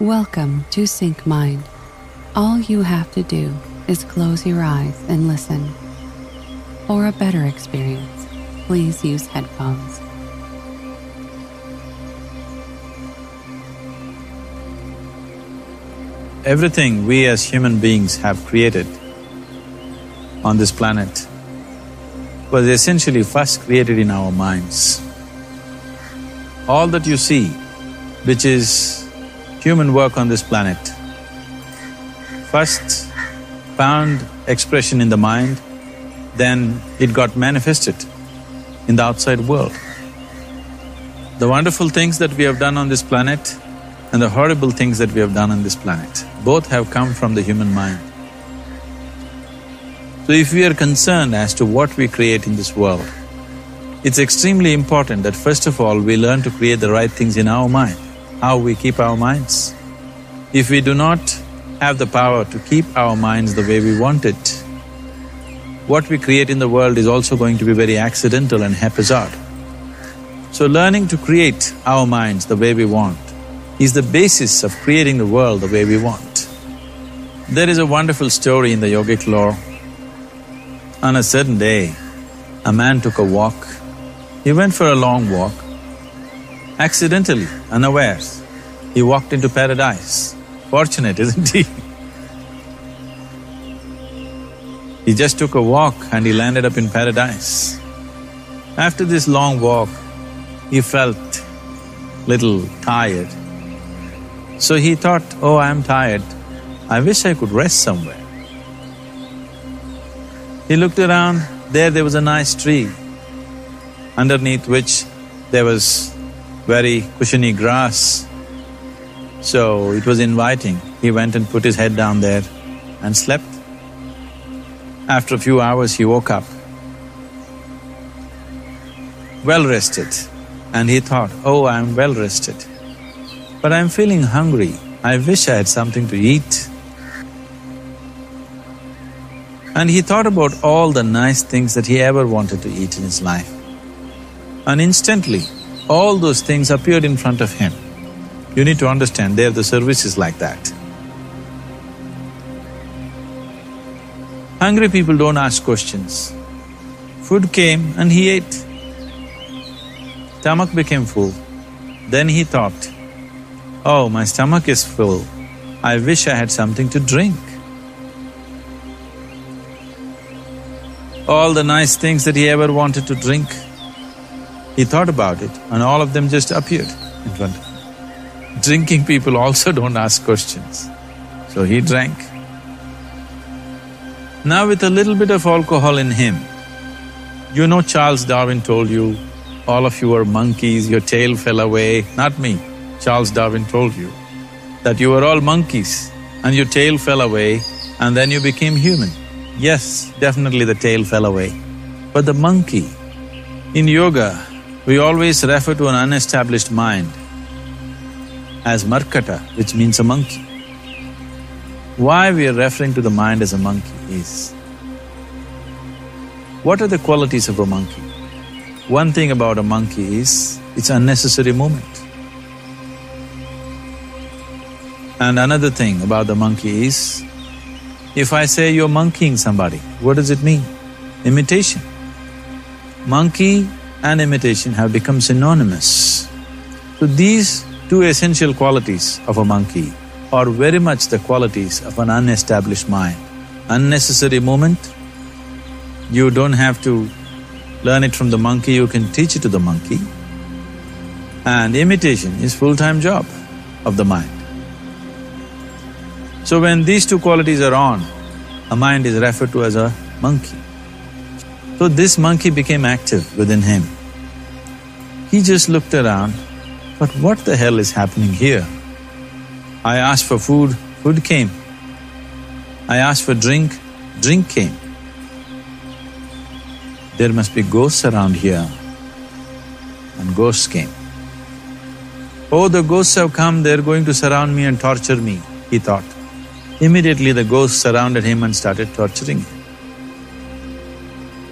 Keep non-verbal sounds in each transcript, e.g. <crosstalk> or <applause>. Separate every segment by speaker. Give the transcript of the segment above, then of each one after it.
Speaker 1: Welcome to Sync Mind. All you have to do is close your eyes and listen. For a better experience, please use headphones.
Speaker 2: Everything we as human beings have created on this planet was essentially first created in our minds. All that you see, which is human work on this planet, first found expression in the mind, then it got manifested in the outside world. The wonderful things that we have done on this planet and the horrible things that we have done on this planet, both have come from the human mind. So if we are concerned as to what we create in this world, it's extremely important that first of all we learn to create the right things in our mind, how we keep our minds. If we do not have the power to keep our minds the way we want it, what we create in the world is also going to be very accidental and haphazard. So learning to create our minds the way we want is the basis of creating the world the way we want. There is a wonderful story in the yogic lore on a certain day, a man took a walk. He went for a long walk. Accidentally, unawares, he walked into paradise. Fortunate, <laughs> isn't he? he just took a walk and he landed up in paradise. After this long walk, he felt little tired. So he thought, oh, I'm tired, I wish I could rest somewhere. He looked around, there there was a nice tree, underneath which there was very cushiony grass. So it was inviting. He went and put his head down there and slept. After a few hours, he woke up, well rested, and he thought, oh, I'm well rested, but I'm feeling hungry. I wish I had something to eat. And he thought about all the nice things that he ever wanted to eat in his life. And instantly, all those things appeared in front of him. You need to understand, there the service is like that. Hungry people don't ask questions. Food came and he ate. Stomach became full. Then he thought, oh, my stomach is full, I wish I had something to drink. all the nice things that he ever wanted to drink. He thought about it and all of them just appeared in front of him. Drinking people also <laughs> don't ask questions, so he drank. Now with a little bit of alcohol in him, you know Charles Darwin told you, all of you are monkeys, your tail fell away, not me, Charles Darwin told you, that you were all monkeys and your tail fell away and then you became human. Yes, definitely the tail fell away. But the monkey, in yoga, we always refer to an unestablished mind as markata, which means a monkey. Why we are referring to the mind as a monkey is, what are the qualities of a monkey? One thing about a monkey is, it's unnecessary movement. And another thing about the monkey is, if I say you're monkeying somebody, what does it mean? Imitation. Monkey and imitation have become synonymous. So these two essential qualities of a monkey are very much the qualities of an unestablished mind. Unnecessary movement, you don't have to learn it from the monkey, you can teach it to the monkey. And imitation is full-time job of the mind. So when these two qualities are on, a mind is referred to as a monkey. So this monkey became active within him. He just looked around, but what the hell is happening here? I asked for food, food came. I asked for drink, drink came. There must be ghosts around here. And ghosts came. Oh, the ghosts have come, they're going to surround me and torture me, he thought. Immediately the ghosts surrounded him and started torturing him.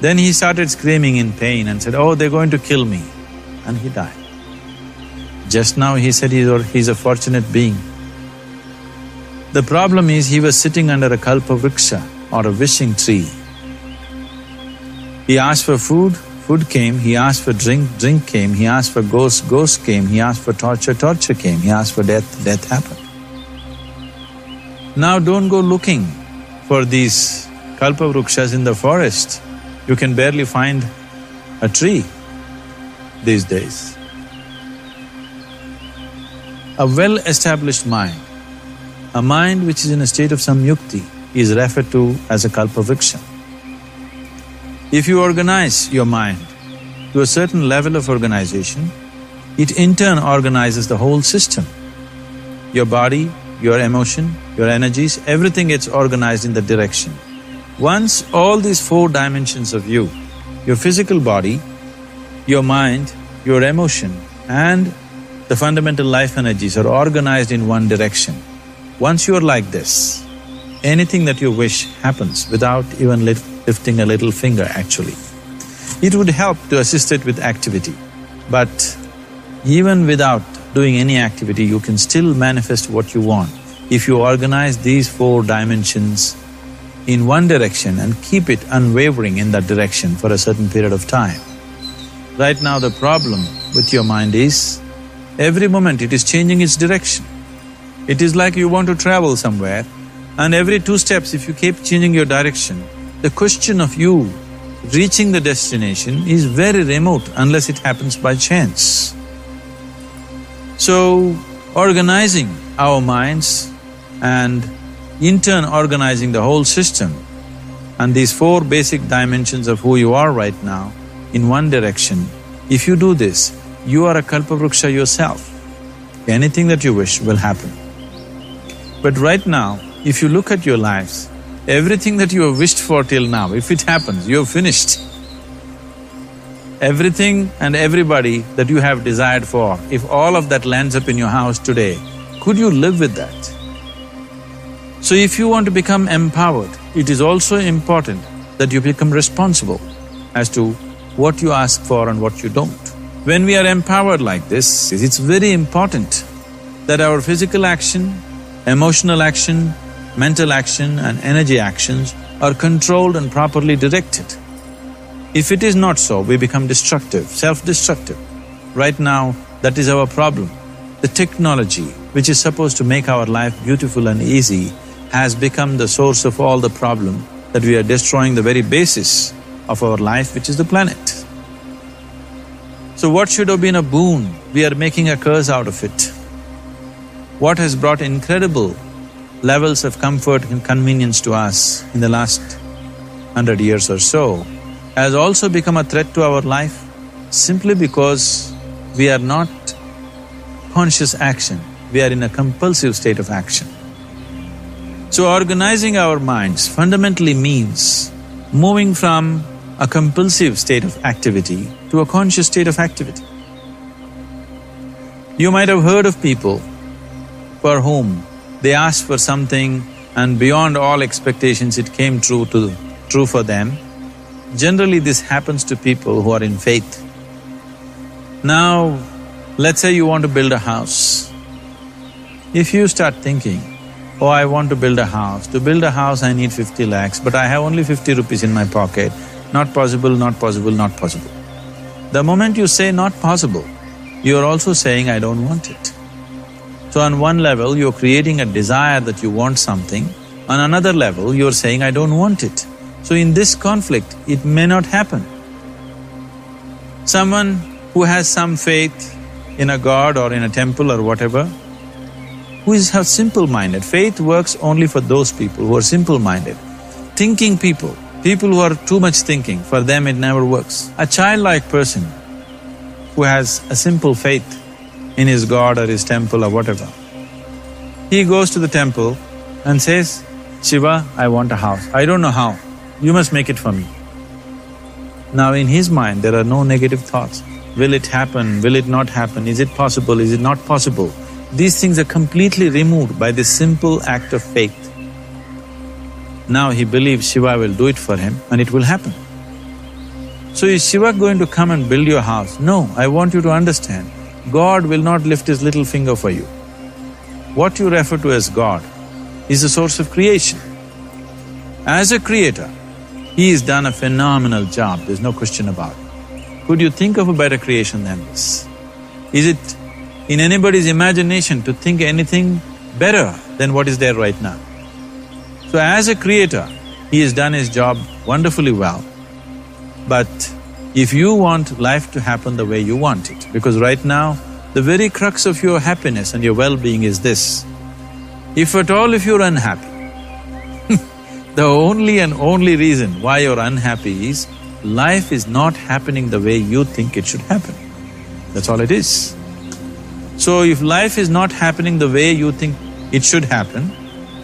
Speaker 2: Then he started screaming in pain and said, oh, they're going to kill me. And he died. Just now he said he's a, fortunate being. The problem is he was sitting under a kalpa vriksha or a wishing tree. He asked for food, food came, he asked for drink, drink came, he asked for ghost, ghost came, he asked for torture, torture came, he asked for death, death happened. Now don't go looking for these kalpavrukshas in the forest. You can barely find a tree these days. A well-established mind, a mind which is in a state of samyukti, is referred to as a kalpavriksha. If you organize your mind to a certain level of organization, it in turn organizes the whole system. Your body, your emotion, your energies, everything gets organized in that direction. Once all these four dimensions of you, your physical body, your mind, your emotion and the fundamental life energies are organized in one direction. Once you are like this, anything that you wish happens without even lifting a little finger actually. It would help to assist it with activity, but even without doing any activity, you can still manifest what you want if you organize these four dimensions in one direction and keep it unwavering in that direction for a certain period of time. Right now the problem with your mind is, every moment it is changing its direction. It is like you want to travel somewhere and every two steps if you keep changing your direction, the question of you reaching the destination is very remote unless it happens by chance. So, organizing our minds and in turn organizing the whole system and these four basic dimensions of who you are right now in one direction, if you do this, you are a kalpavruksha yourself. Anything that you wish will happen. But right now, if you look at your lives, everything that you have wished for till now, if it happens, you have finished. Everything and everybody that you have desired for, if all of that lands up in your house today, could you live with that? So if you want to become empowered, it is also important that you become responsible as to what you ask for and what you don't. When we are empowered like this, it's very important that our physical action, emotional action, mental action and energy actions are controlled and properly directed. If it is not so, we become destructive, self-destructive. Right now, that is our problem. The technology, which is supposed to make our life beautiful and easy, has become the source of all the problem that we are destroying the very basis of our life, which is the planet. So what should have been a boon, we are making a curse out of it. What has brought incredible levels of comfort and convenience to us in the last hundred years or so has also become a threat to our life simply because we are not conscious action, we are in a compulsive state of action. So organizing our minds fundamentally means moving from a compulsive state of activity to a conscious state of activity. You might have heard of people for whom they asked for something and beyond all expectations it came true to… true for them. Generally this happens to people who are in faith. Now, let's say you want to build a house. If you start thinking, oh, I want to build a house. To build a house, I need fifty lakhs, but I have only fifty rupees in my pocket. Not possible, not possible, not possible. The moment you say not possible, you're also saying, I don't want it. So on one level, you're creating a desire that you want something, on another level, you're saying, I don't want it. So in this conflict, it may not happen. Someone who has some faith in a god or in a temple or whatever, who is simple-minded. Faith works only for those people who are simple-minded. Thinking people, people who are too much thinking, for them it never works. A childlike person who has a simple faith in his god or his temple or whatever, he goes to the temple and says, Shiva, I want a house. I don't know how, you must make it for me. Now in his mind, there are no negative thoughts. Will it happen? Will it not happen? Is it possible? Is it not possible? These things are completely removed by this simple act of faith. Now he believes Shiva will do it for him and it will happen. So is Shiva going to come and build your house? No, I want you to understand, God will not lift his little finger for you. What you refer to as God is the source of creation. As a creator, he has done a phenomenal job, there's no question about it. Could you think of a better creation than this? Is it in anybody's imagination to think anything better than what is there right now? So as a creator, he has done his job wonderfully well. But if you want life to happen the way you want it, because right now, the very crux of your happiness and your well-being is this. If at all if you're unhappy, <laughs> the only and only reason why you're unhappy is life is not happening the way you think it should happen. That's all it is. So if life is not happening the way you think it should happen,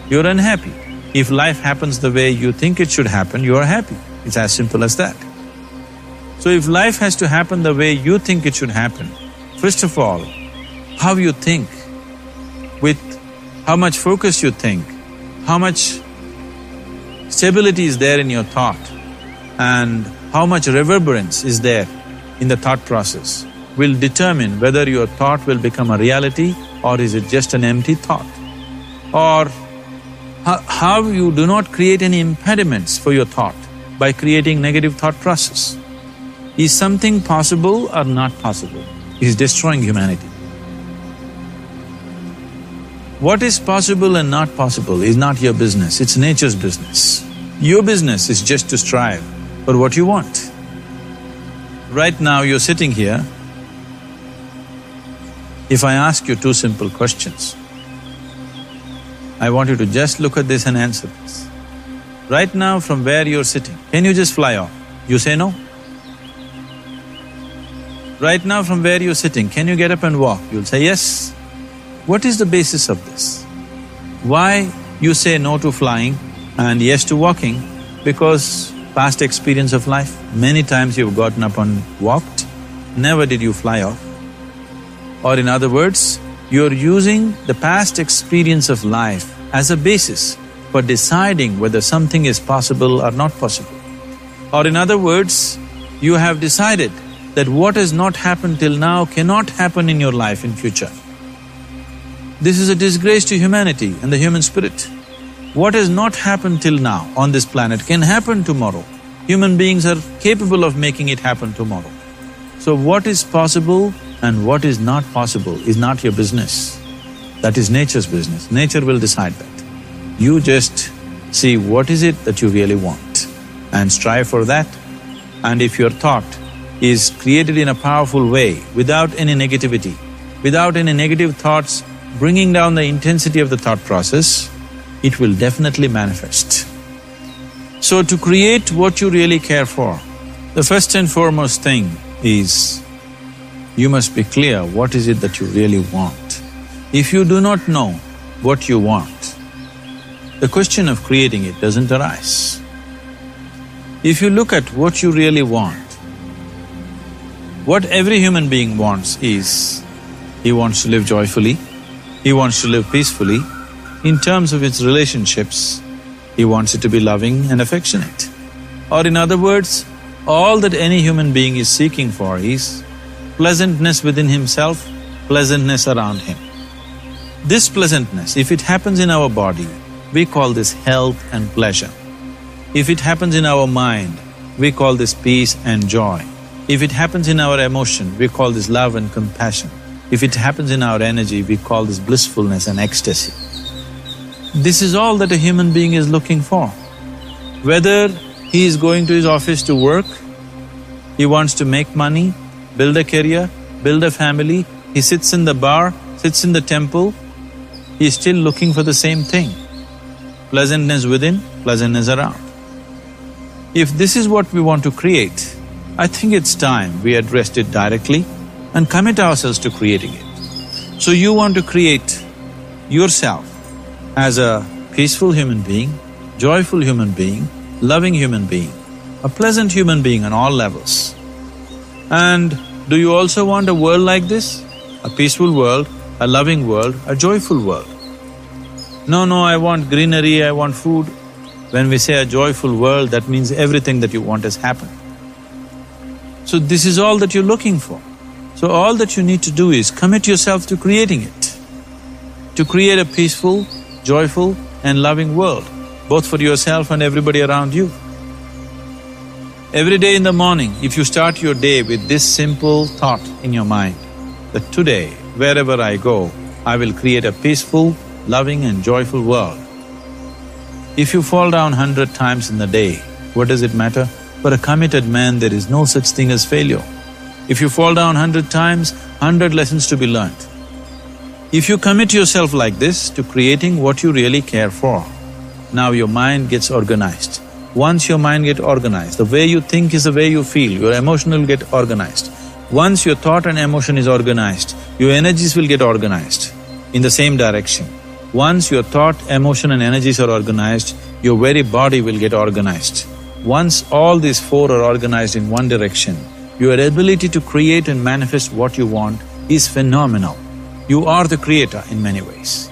Speaker 2: you're unhappy. If life happens the way you think it should happen, you're happy. It's as simple as that. So if life has to happen the way you think it should happen, first of all, how you think, with how much focus you think, how much stability is there in your thought and how much reverberance is there in the thought process will determine whether your thought will become a reality or is it just an empty thought. Or how, how you do not create any impediments for your thought by creating negative thought process. Is something possible or not possible? Is destroying humanity. What is possible and not possible is not your business, it's nature's business. Your business is just to strive for what you want. Right now you're sitting here, if I ask you two simple questions, I want you to just look at this and answer this. Right now from where you're sitting, can you just fly off? You say no? Right now from where you're sitting, can you get up and walk? You'll say yes. What is the basis of this? Why you say no to flying and yes to walking? Because past experience of life, many times you've gotten up and walked, never did you fly off. Or in other words, you're using the past experience of life as a basis for deciding whether something is possible or not possible. Or in other words, you have decided that what has not happened till now cannot happen in your life in future. This is a disgrace to humanity and the human spirit. What has not happened till now on this planet can happen tomorrow. Human beings are capable of making it happen tomorrow. So what is possible and what is not possible is not your business. That is nature's business. Nature will decide that. You just see what is it that you really want and strive for that. And if your thought is created in a powerful way, without any negativity, without any negative thoughts bringing down the intensity of the thought process, it will definitely manifest. So to create what you really care for, the first and foremost thing is you must be clear what is it that you really want. If you do not know what you want, the question of creating it doesn't arise. If you look at what you really want, what every human being wants is, he wants to live joyfully, he wants to live peacefully. In terms of its relationships, he wants it to be loving and affectionate. Or in other words, all that any human being is seeking for is pleasantness within himself, pleasantness around him. This pleasantness, if it happens in our body, we call this health and pleasure. If it happens in our mind, we call this peace and joy. If it happens in our emotion, we call this love and compassion. If it happens in our energy, we call this blissfulness and ecstasy. This is all that a human being is looking for. Whether he is going to his office to work, he wants to make money, build a career, build a family, he sits in the bar, sits in the temple, he is still looking for the same thing. Pleasantness within, pleasantness around. If this is what we want to create, I think it's time we addressed it directly and commit ourselves to creating it. So you want to create yourself as a peaceful human being, joyful human being, loving human being, a pleasant human being on all levels. And do you also want a world like this? A peaceful world, a loving world, a joyful world? No, no, I want greenery, I want food. When we say a joyful world, that means everything that you want has happened. So this is all that you're looking for. So all that you need to do is commit yourself to creating it. To create a peaceful, joyful, and loving world, both for yourself and everybody around you. Every day in the morning, if you start your day with this simple thought in your mind, that today, wherever I go, I will create a peaceful, loving and joyful world. If you fall down hundred times in the day, what does it matter? For a committed man, there is no such thing as failure. If you fall down hundred times, hundred lessons to be learnt. If you commit yourself like this to creating what you really care for, now your mind gets organized. Once your mind get organized, the way you think is the way you feel, your emotion will get organized. Once your thought and emotion is organized, your energies will get organized in the same direction. Once your thought, emotion and energies are organized, your very body will get organized. Once all these four are organized in one direction, your ability to create and manifest what you want is phenomenal. You are the creator in many ways.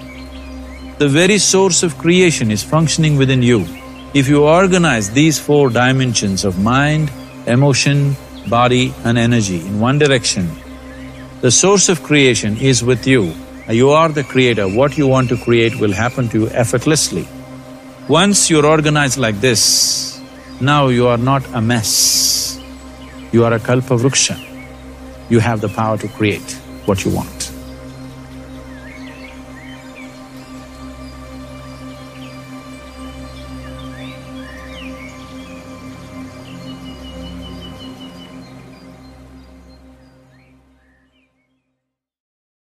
Speaker 2: The very source of creation is functioning within you. If you organize these four dimensions of mind, emotion, body and energy in one direction, the source of creation is with you. You are the creator, what you want to create will happen to you effortlessly. Once you're organized like this, now you are not a mess. You are a kalpa vruksha. You have the power to create what you want.